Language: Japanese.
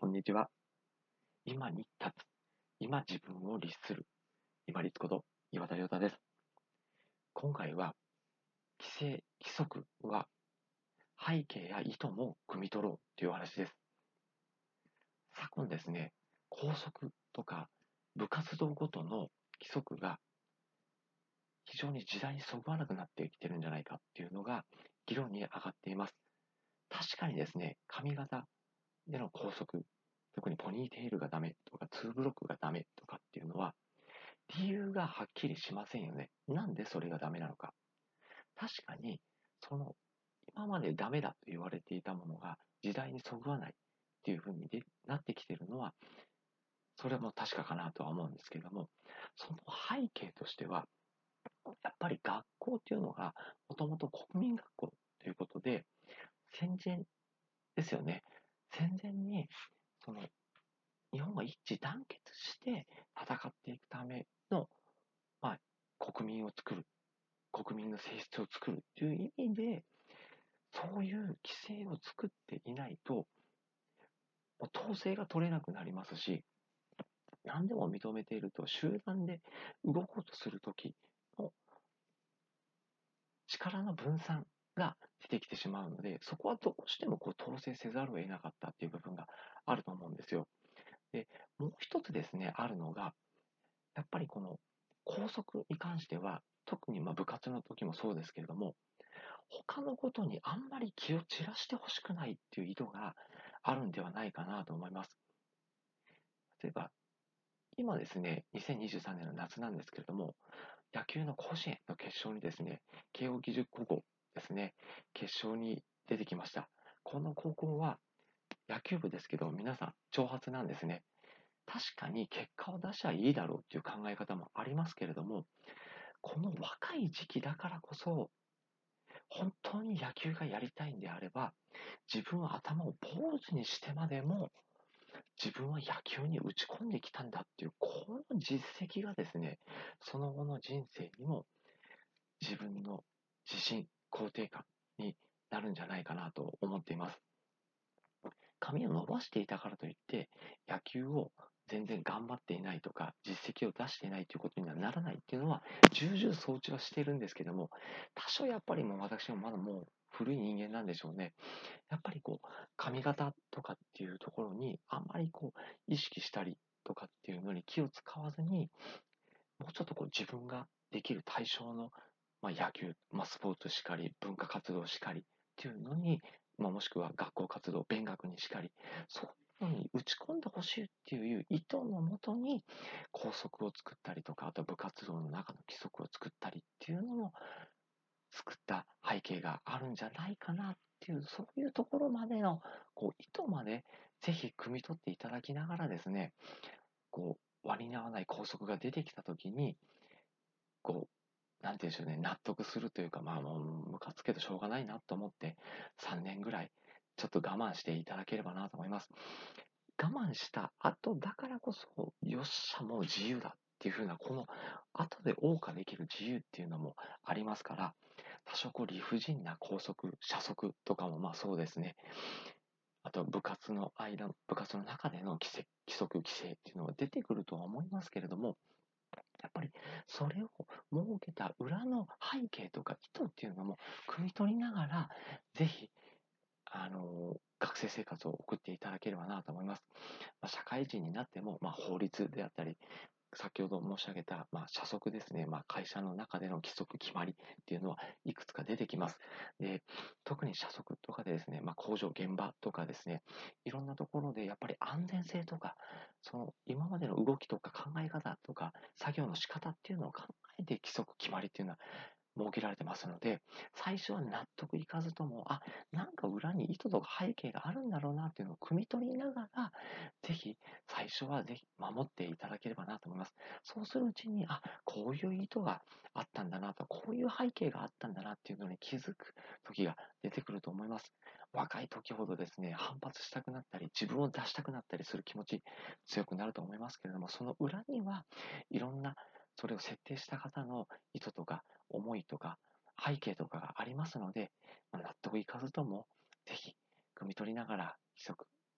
こんにちは。今に立つ。今自分を律する。今立こと岩田亮太です。今回は、規制、規則は背景や意図も汲み取ろうという話です。昨今ですね、校則とか部活動ごとの規則が非常に時代にそぐわなくなってきてるんじゃないかっていうのが議論に上がっています。確かにですね、髪型での校則、特にポニーテールがダメとか、ツーブロックがダメとかっていうのは、理由がはっきりしませんよね。なんでそれがダメなのか。確かに、その、今までダメだと言われていたものが時代にそぐわないっていうふうになってきてるのは、それも確かかなとは思うんですけれども、その背景としては、やっぱり学校っていうのが、もともと国民学校ということで、戦前ですよね。戦前に、その、日本が一致団結して戦っていくための、まあ、国民を作る、国民の性質を作るという意味で、そういう規制を作っていないと、統制が取れなくなりますし、何でも認めていると、集団で動こうとするときの力の分散が出てきてしまうので、そこはどうしてもこう統制せざるを得なかったっていう部分があると思うんですよ。で、もう一つですね、あるのが、やっぱりこの校則に関しては、特にま部活の時もそうですけれども、他のことにあんまり気を散らしてほしくないっていう意図があるんではないかなと思います。例えば、今ですね、2023年の夏なんですけれども、野球の甲子園の決勝にですね、慶応義塾高校ですね、決勝に出てきました。この高校は野球部ですけど、皆さん、挑発なんですね。確かに結果を出しゃいいだろうっていう考え方もありますけれども、この若い時期だからこそ、本当に野球がやりたいんであれば、自分は頭を坊主にしてまでも、自分は野球に打ち込んできたんだっていう、この実績がですね、その後の人生にも自分の自信、肯定感になるんじゃないかなと思っています。髪を伸ばしていたからといって、野球を全然頑張っていないとか、実績を出していないということにはならないっていうのは、重々承知はしてるんですけども、多少やっぱりもう私もまだもう古い人間なんでしょうね。やっぱりこう、髪型とかっていうところに、あんまりこう、意識したりとかっていうのに気を使わずに、もうちょっとこう自分ができる対象のまあ、野球、まあ、スポーツしかり、文化活動しかりっていうのに、まあ、もしくは学校活動、勉学にしかり、そういうのに打ち込んでほしいっていう意図のもとに、校則を作ったりとか、あと部活動の中の規則を作ったりっていうのも、作った背景があるんじゃないかなっていう、そういうところまでの、こう、意図まで、ぜひ汲み取っていただきながらですね、こう、割に合わない校則が出てきたときに、こう、なんて言うんでしょうね、納得するというか、まあもう、ムカつけてしょうがないなと思って、3年ぐらい、ちょっと我慢していただければなと思います。我慢した後だからこそ、よっしゃ、もう自由だっていう風な、この後で謳歌できる自由っていうのもありますから、多少こう理不尽な校則、社則とかもまあそうですね。あと部活の間、部活の中での規則、規制っていうのが出てくるとは思いますけれども、っぱりそれを設けた裏の背景とか意図っていうのも汲み取りながら、ぜひ、あの、学生生活を送っていただければなと思います。まあ、社会人になっても、まあ、法律であったり、先ほど申し上げた、まあ、社則ですね、まあ、会社の中での規則、決まりっていうのはいくつか出てきます。で特に社則とかでですね、まあ、工場、現場とかですね、いろんなところでやっぱり安全性とか、その今までの動きとか考え方とか、作業の仕方っていうのを考えて規則、決まりっていうのは設けられてますので、最初は納得いかずとも、あ、なんか裏に意図とか背景があるんだろうなっていうのを汲み取りながら、ぜひ、最初はぜひ守っていただければなと思います。そうするうちに、あ、こういう意図があったんだなと、こういう背景があったんだなっていうのに気づく時が出てくると思います。若い時ほどですね、反発したくなったり、自分を出したくなったりする気持ち強くなると思いますけれども、その裏にはいろんなそれを設定した方の意図とか思いとか背景とかがありますので、ま納得いかずとも、ぜひ、汲み取りながら規則、